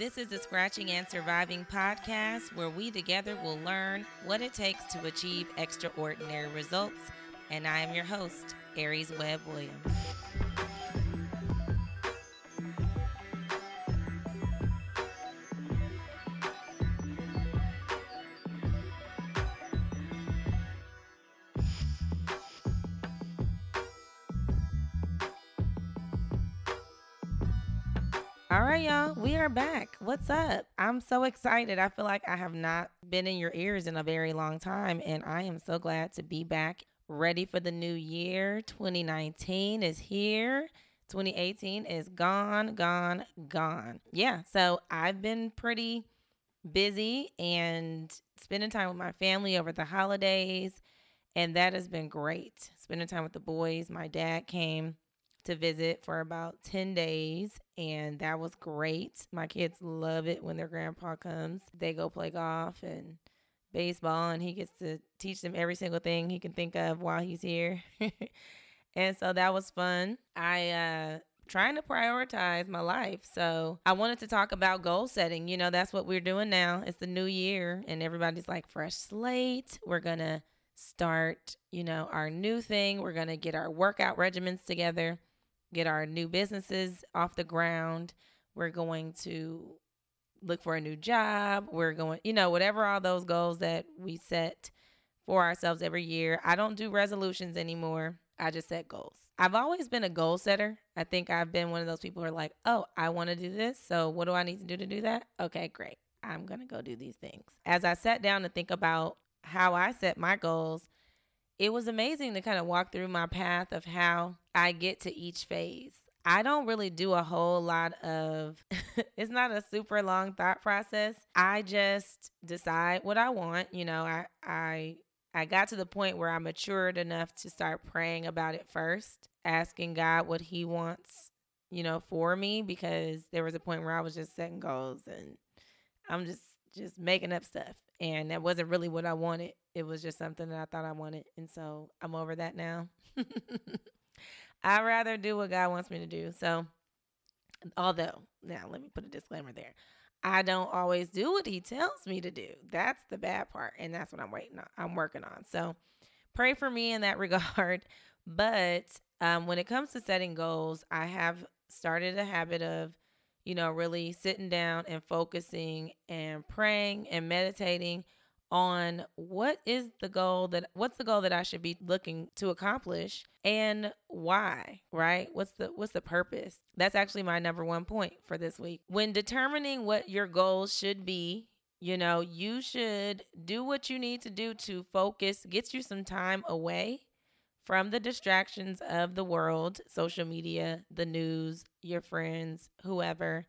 This is the Scratching and Surviving podcast where we together will learn what it takes to achieve extraordinary results. And I am your host, Aries Webb Williams. What's up? I'm so excited. I feel like I have not been in your ears in a very long time, and I am so glad to be back, ready for the new year. 2019 is here. 2018 is gone, gone, gone. Yeah, so I've been pretty busy and spending time with my family over the holidays, and that has been great. Spending time with the boys. My dad came to visit for about 10 days and that was great. My kids love it when their grandpa comes. They go play golf and baseball and he gets to teach them every single thing he can think of while he's here. and so that was fun. I uh trying to prioritize my life. So I wanted to talk about goal setting. You know, that's what we're doing now. It's the new year and everybody's like fresh slate. We're going to start, you know, our new thing. We're going to get our workout regimens together get our new businesses off the ground. We're going to look for a new job. We're going, you know, whatever all those goals that we set for ourselves every year. I don't do resolutions anymore. I just set goals. I've always been a goal setter. I think I've been one of those people who are like, oh, I want to do this. So what do I need to do to do that? Okay, great. I'm going to go do these things. As I sat down to think about how I set my goals, it was amazing to kind of walk through my path of how I get to each phase. I don't really do a whole lot of it's not a super long thought process. I just decide what I want, you know, I I I got to the point where I matured enough to start praying about it first, asking God what he wants, you know, for me because there was a point where I was just setting goals and I'm just just making up stuff and that wasn't really what I wanted. It was just something that I thought I wanted. And so I'm over that now. I'd rather do what God wants me to do. So, although, now let me put a disclaimer there. I don't always do what he tells me to do. That's the bad part. And that's what I'm waiting on. I'm working on. So, pray for me in that regard. But um, when it comes to setting goals, I have started a habit of you know, really sitting down and focusing and praying and meditating on what is the goal that what's the goal that I should be looking to accomplish and why, right? What's the what's the purpose? That's actually my number one point for this week. When determining what your goals should be, you know, you should do what you need to do to focus, get you some time away from the distractions of the world, social media, the news, your friends, whoever.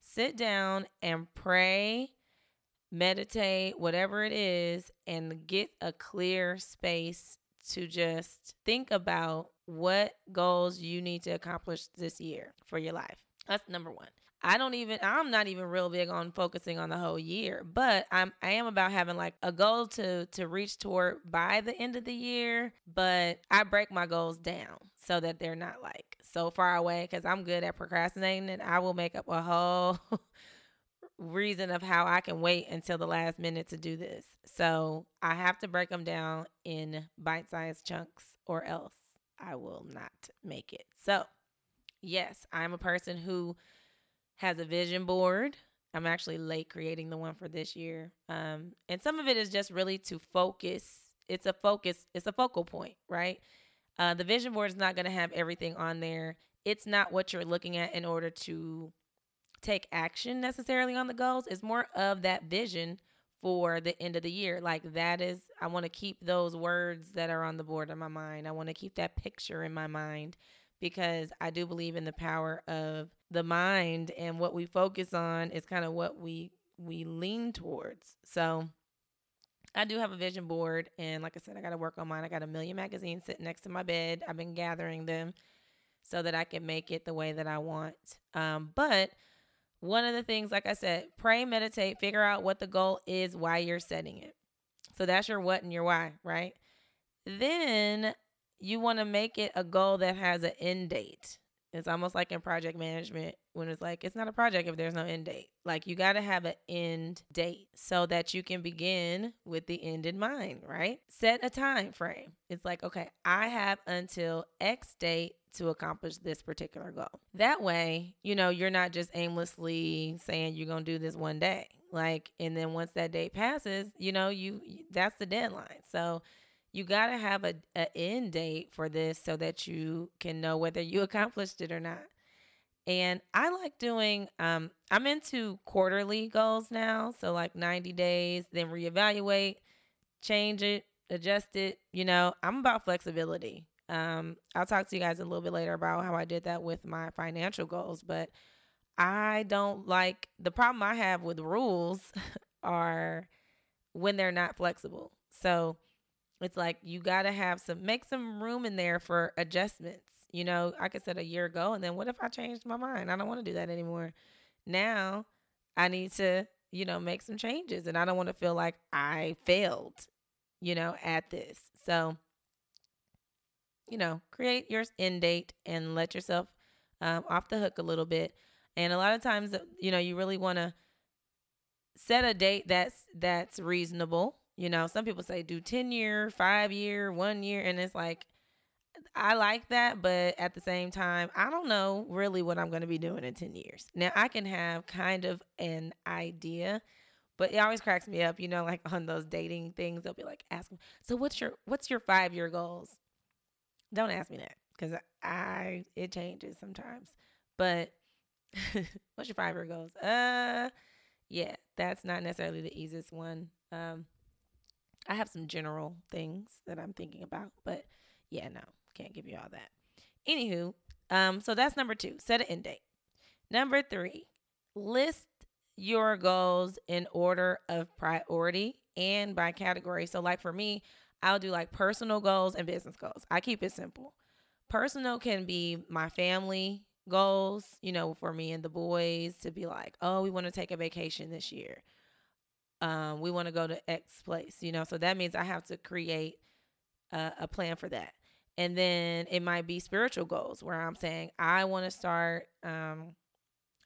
Sit down and pray, meditate, whatever it is, and get a clear space to just think about what goals you need to accomplish this year for your life. That's number one. I don't even I'm not even real big on focusing on the whole year, but I'm I am about having like a goal to to reach toward by the end of the year, but I break my goals down so that they're not like so far away cuz I'm good at procrastinating and I will make up a whole reason of how I can wait until the last minute to do this. So, I have to break them down in bite-sized chunks or else I will not make it. So, yes, I'm a person who has a vision board. I'm actually late creating the one for this year. Um, and some of it is just really to focus. It's a focus, it's a focal point, right? Uh, the vision board is not going to have everything on there. It's not what you're looking at in order to take action necessarily on the goals. It's more of that vision for the end of the year. Like that is, I want to keep those words that are on the board in my mind. I want to keep that picture in my mind because I do believe in the power of the mind and what we focus on is kind of what we we lean towards. So I do have a vision board and like I said I got to work on mine. I got a million magazines sitting next to my bed. I've been gathering them so that I can make it the way that I want. Um, but one of the things like I said, pray, meditate, figure out what the goal is why you're setting it. So that's your what and your why, right? Then you want to make it a goal that has an end date. It's almost like in project management when it's like it's not a project if there's no end date. Like you got to have an end date so that you can begin with the end in mind, right? Set a time frame. It's like, okay, I have until X date to accomplish this particular goal. That way, you know, you're not just aimlessly saying you're going to do this one day. Like and then once that date passes, you know, you that's the deadline. So you got to have a, a end date for this so that you can know whether you accomplished it or not. And I like doing, um, I'm into quarterly goals now. So, like 90 days, then reevaluate, change it, adjust it. You know, I'm about flexibility. Um, I'll talk to you guys a little bit later about how I did that with my financial goals. But I don't like the problem I have with rules are when they're not flexible. So, it's like you got to have some make some room in there for adjustments. You know, like I said a year ago, and then what if I changed my mind? I don't want to do that anymore. Now I need to, you know, make some changes, and I don't want to feel like I failed, you know, at this. So, you know, create your end date and let yourself um, off the hook a little bit. And a lot of times, you know, you really want to set a date that's that's reasonable you know, some people say do 10 year, five year, one year. And it's like, I like that. But at the same time, I don't know really what I'm going to be doing in 10 years. Now, I can have kind of an idea. But it always cracks me up, you know, like on those dating things, they'll be like, ask me, so what's your what's your five year goals? Don't ask me that because I it changes sometimes. But what's your five year goals? Uh, yeah, that's not necessarily the easiest one. Um, I have some general things that I'm thinking about, but yeah, no, can't give you all that. Anywho, um, so that's number two, set an end date. Number three, list your goals in order of priority and by category. So, like for me, I'll do like personal goals and business goals. I keep it simple. Personal can be my family goals, you know, for me and the boys to be like, oh, we want to take a vacation this year um, we want to go to X place, you know. So that means I have to create a, a plan for that. And then it might be spiritual goals where I'm saying I want to start. Um,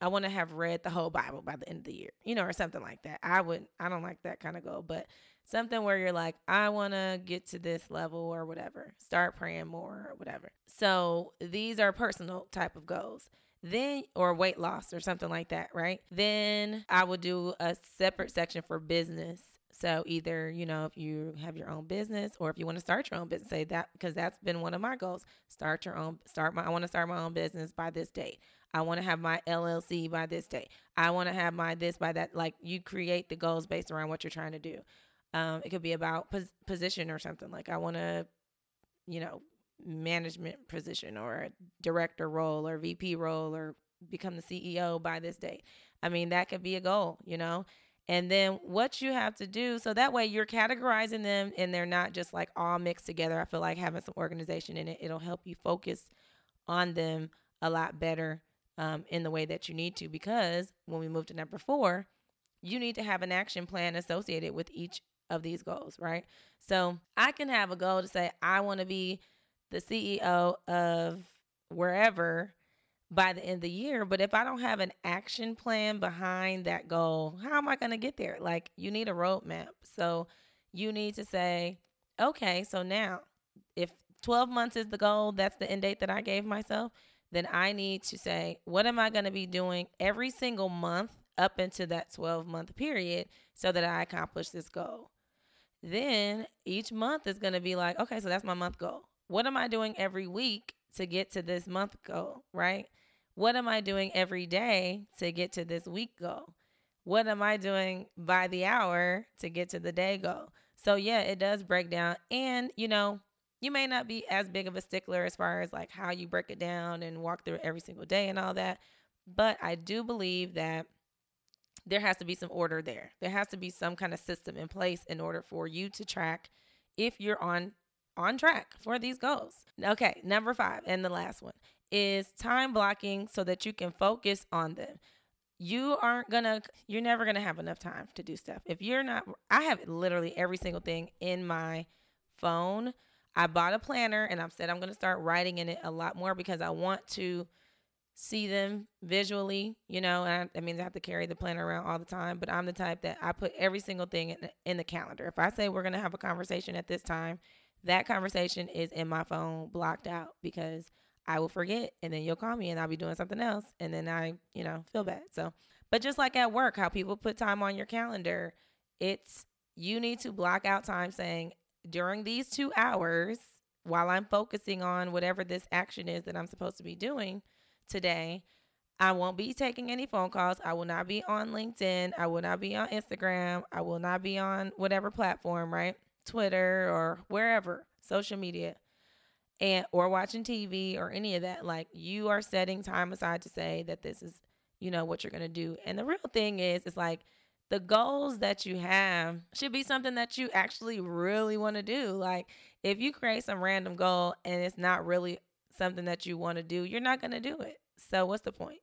I want to have read the whole Bible by the end of the year, you know, or something like that. I would. I don't like that kind of goal, but something where you're like, I want to get to this level or whatever. Start praying more or whatever. So these are personal type of goals then or weight loss or something like that, right? Then I would do a separate section for business. So either, you know, if you have your own business or if you want to start your own business, say that because that's been one of my goals. Start your own start my I want to start my own business by this date. I want to have my LLC by this date. I want to have my this by that like you create the goals based around what you're trying to do. Um, it could be about pos- position or something like I want to you know management position or a director role or VP role or become the CEO by this date. I mean, that could be a goal, you know? And then what you have to do, so that way you're categorizing them and they're not just like all mixed together. I feel like having some organization in it, it'll help you focus on them a lot better um, in the way that you need to. Because when we move to number four, you need to have an action plan associated with each of these goals, right? So I can have a goal to say, I want to be the CEO of wherever by the end of the year. But if I don't have an action plan behind that goal, how am I going to get there? Like, you need a roadmap. So you need to say, okay, so now if 12 months is the goal, that's the end date that I gave myself, then I need to say, what am I going to be doing every single month up into that 12 month period so that I accomplish this goal? Then each month is going to be like, okay, so that's my month goal. What am I doing every week to get to this month goal, right? What am I doing every day to get to this week goal? What am I doing by the hour to get to the day goal? So, yeah, it does break down. And, you know, you may not be as big of a stickler as far as like how you break it down and walk through every single day and all that. But I do believe that there has to be some order there. There has to be some kind of system in place in order for you to track if you're on on track for these goals. Okay, number five, and the last one is time blocking so that you can focus on them. You aren't gonna, you're never gonna have enough time to do stuff. If you're not, I have literally every single thing in my phone. I bought a planner and I've said I'm gonna start writing in it a lot more because I want to see them visually, you know, and I, I mean, I have to carry the planner around all the time, but I'm the type that I put every single thing in the, in the calendar. If I say we're going to have a conversation at this time, that conversation is in my phone blocked out because I will forget and then you'll call me and I'll be doing something else and then I, you know, feel bad. So, but just like at work, how people put time on your calendar, it's you need to block out time saying during these 2 hours while I'm focusing on whatever this action is that I'm supposed to be doing, today. I won't be taking any phone calls. I will not be on LinkedIn. I will not be on Instagram. I will not be on whatever platform, right? Twitter or wherever, social media, and or watching TV or any of that. Like you are setting time aside to say that this is, you know, what you're to do. And the real thing is it's like the goals that you have should be something that you actually really want to do. Like if you create some random goal and it's not really something that you want to do, you're not to do it. So, what's the point?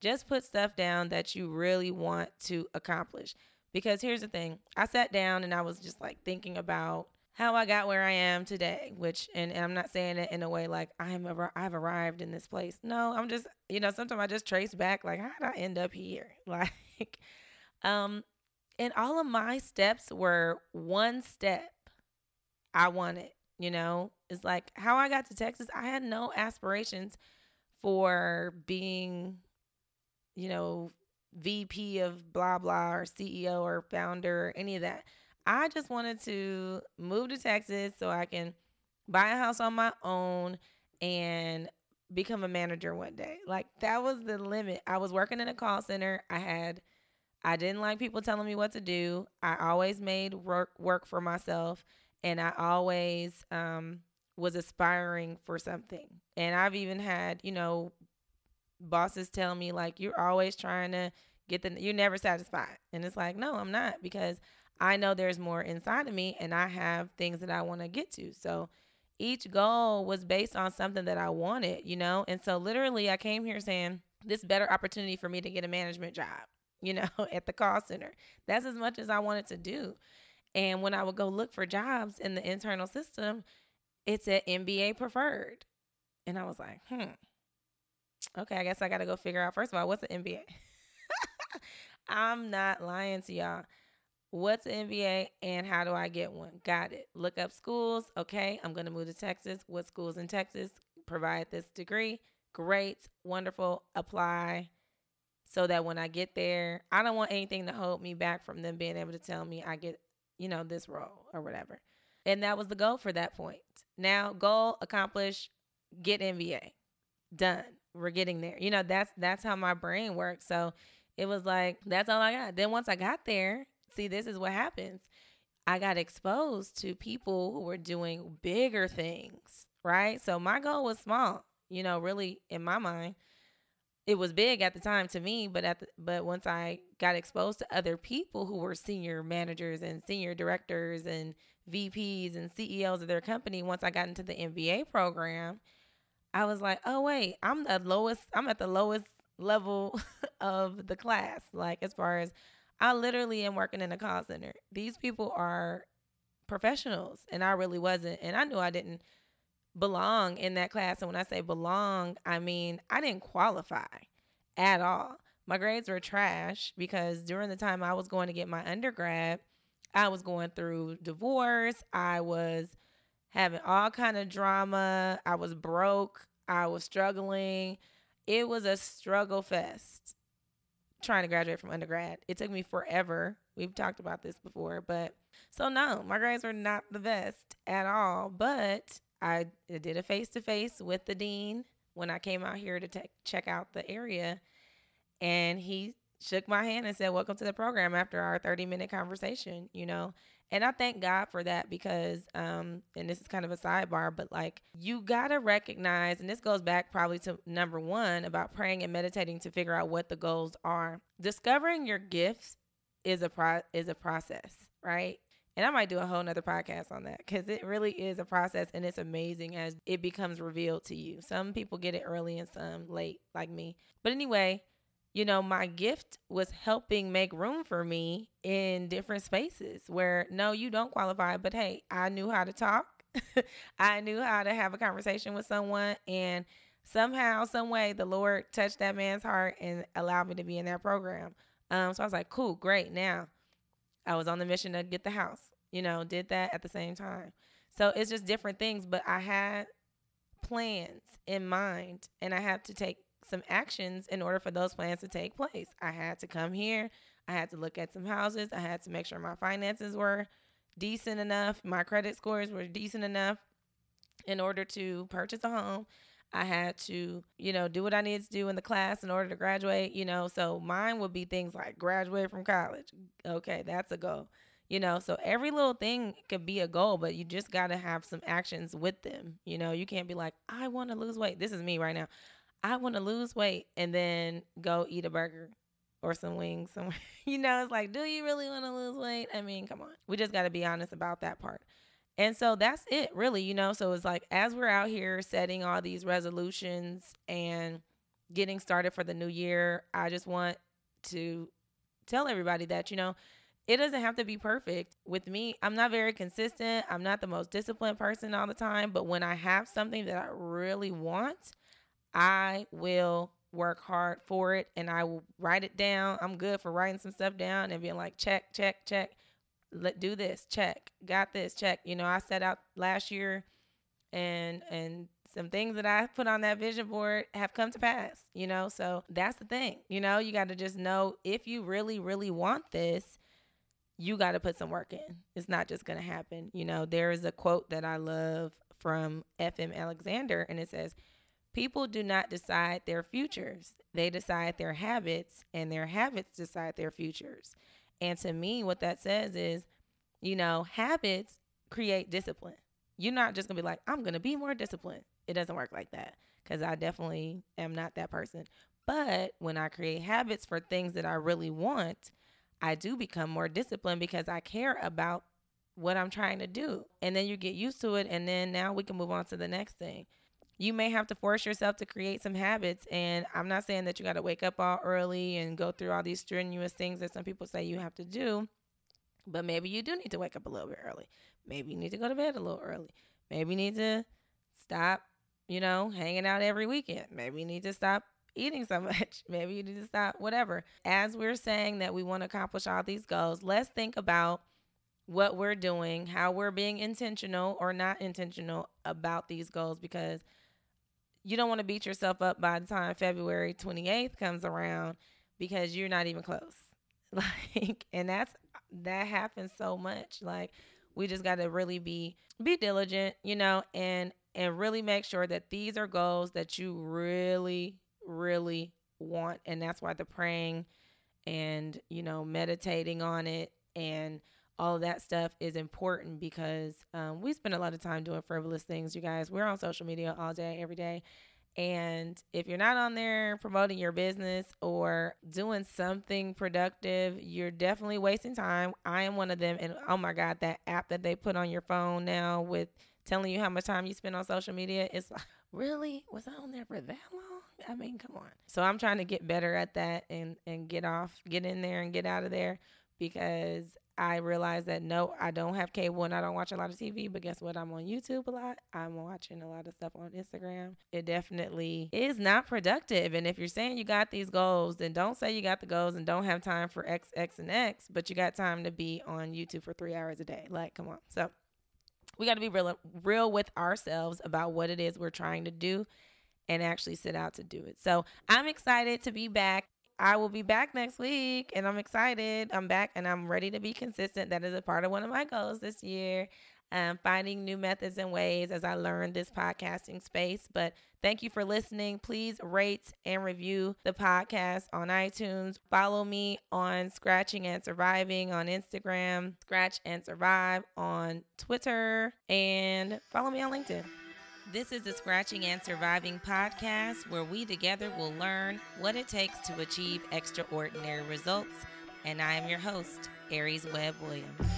Just put stuff down that you really want to accomplish. Because here's the thing I sat down and I was just like thinking about how I got where I am today, which, and, and I'm not saying it in a way like I am, I've arrived in this place. No, I'm just, you know, sometimes I just trace back, like, how did I end up here? Like, um, and all of my steps were one step I wanted you know it's like how i got to texas i had no aspirations for being you know vp of blah blah or ceo or founder or any of that. I just wanted to move to texas so i can buy a house on my own and become a manager one day. Like that was the limit. I was working in a call center. I had i didn't like people telling me what to do. I always made work work for myself and I always um, was aspiring for something. And I've even had, you know, bosses tell me like you're always trying to get the you're never satisfied. And it's like, no, I'm not because I know there's more inside of me and I have things that I want to get to. So each goal was based on something that I wanted, you know? And so literally I came here saying this better opportunity for me to get a management job, you know, at the call center. That's as much as I wanted to do. And when I would go look for jobs in the internal system, it said MBA preferred. And I was like, hmm, okay, I guess I got to go figure out, first of all, what's an MBA? I'm not lying to y'all. What's an MBA and how do I get one? Got it. Look up schools. Okay, I'm going to move to Texas. What schools in Texas provide this degree? Great, wonderful. Apply so that when I get there, I don't want anything to hold me back from them being able to tell me I get you know, this role or whatever. And that was the goal for that point. Now, goal accomplished, get MBA. Done. We're getting there. You know, that's that's how my brain works. So it was like, that's all I got. Then once I got there, see, this is what happens. I got exposed to people who were doing bigger things, right? So my goal was small, you know, really in my mind it was big at the time to me, but at the, but once I got exposed to other people who were senior managers and senior directors and VPs and CEOs of their company, once I got into the MBA program, I was like, "Oh wait, I'm the lowest I'm at the lowest level of the class like as far as I literally am working in a call center. These people are professionals and I really wasn't and I knew I didn't belong in that class. And when I say belong, I mean I didn't qualify at all. My grades were trash because during the time I was going to get my undergrad, I was going through divorce. I was having all kind of drama. I was broke. I was struggling. It was a struggle fest trying to graduate from undergrad. It took me forever. We've talked about this before, but so no, my grades were not the best at all. But I did a face to face with the dean when I came out here to te- check out the area, and he shook my hand and said, "Welcome to the program." After our thirty minute conversation, you know, and I thank God for that because, um, and this is kind of a sidebar, but like you gotta recognize, and this goes back probably to number one about praying and meditating to figure out what the goals are. Discovering your gifts is a pro- is a process, right? And I might do a whole nother podcast on that because it really is a process and it's amazing as it becomes revealed to you. Some people get it early and some late, like me. But anyway, you know, my gift was helping make room for me in different spaces where no, you don't qualify, but hey, I knew how to talk. I knew how to have a conversation with someone and somehow, some way, the Lord touched that man's heart and allowed me to be in that program. Um, so I was like, cool, great. Now I was on the mission to get the house, you know, did that at the same time. So it's just different things, but I had plans in mind and I had to take some actions in order for those plans to take place. I had to come here, I had to look at some houses, I had to make sure my finances were decent enough, my credit scores were decent enough in order to purchase a home. I had to, you know, do what I needed to do in the class in order to graduate, you know. So mine would be things like graduate from college. Okay, that's a goal. You know, so every little thing could be a goal, but you just got to have some actions with them. You know, you can't be like, I want to lose weight. This is me right now. I want to lose weight and then go eat a burger or some wings somewhere. you know, it's like, do you really want to lose weight? I mean, come on. We just got to be honest about that part. And so that's it, really, you know. So it's like as we're out here setting all these resolutions and getting started for the new year, I just want to tell everybody that, you know, it doesn't have to be perfect. With me, I'm not very consistent. I'm not the most disciplined person all the time, but when I have something that I really want, I will work hard for it and I will write it down. I'm good for writing some stuff down and being like, check, check, check. Let do this, check. Got this, check. You know, I set out last year and and some things that I put on that vision board have come to pass, you know? So that's the thing. You know, you got to just know if you really, really want this, you got to put some work in. It's not just going to happen. You know, there is a quote that I love from FM Alexander, and it says, People do not decide their futures, they decide their habits, and their habits decide their futures. And to me, what that says is, you know, habits create discipline. You're not just gonna be like, I'm gonna be more disciplined. It doesn't work like that because I definitely am not that person. But when I create habits for things that I really want, I do become more disciplined because I care about what I'm trying to do. And then you get used to it. And then now we can move on to the next thing you may have to force yourself to create some habits. And I'm not saying that you got to wake up all early and go through all these strenuous things that some people say you have to do. But maybe you do need to wake up a little bit early. Maybe you need to go to bed a little early. Maybe you need to stop, you know, hanging out every weekend. Maybe you need to stop eating so much. Maybe you need to stop, whatever. As we're saying that we want to accomplish all these goals, let's think about what we're doing, how we're being intentional or not intentional about these goals because you don't want to beat yourself up by the time February 28th comes around because you're not even close. Like, and that's that happens so much. Like, we just got to really be be diligent, you know, and and really make sure that these are goals that you really really want and that's why the praying and you know meditating on it and all of that stuff is important because um, we spend a lot of time doing frivolous things, you guys. We're on social media all day, every day. And if you're not on there promoting your business or doing something productive, you're definitely wasting time. I am one of them. And oh my God, that app that they put on your phone now with telling you how much time you spend on social media, it's like, really? Was I on there for that long? I mean, come on. So I'm trying to get better at that and, and get off, get in there and get out of there because I realized that no, I don't have cable and I don't watch a lot of TV, but guess what? I'm on YouTube a lot. I'm watching a lot of stuff on Instagram. It definitely is not productive. And if you're saying you got these goals, then don't say you got the goals and don't have time for X, X, and X, but you got time to be on YouTube for three hours a day. Like, come on. So we got to be real, real with ourselves about what it is we're trying to do and actually sit out to do it. So I'm excited to be back. I will be back next week and I'm excited. I'm back and I'm ready to be consistent. That is a part of one of my goals this year. Um, finding new methods and ways as I learn this podcasting space. But thank you for listening. Please rate and review the podcast on iTunes. Follow me on Scratching and Surviving on Instagram, Scratch and Survive on Twitter, and follow me on LinkedIn. This is the Scratching and Surviving podcast where we together will learn what it takes to achieve extraordinary results. And I am your host, Aries Webb Williams.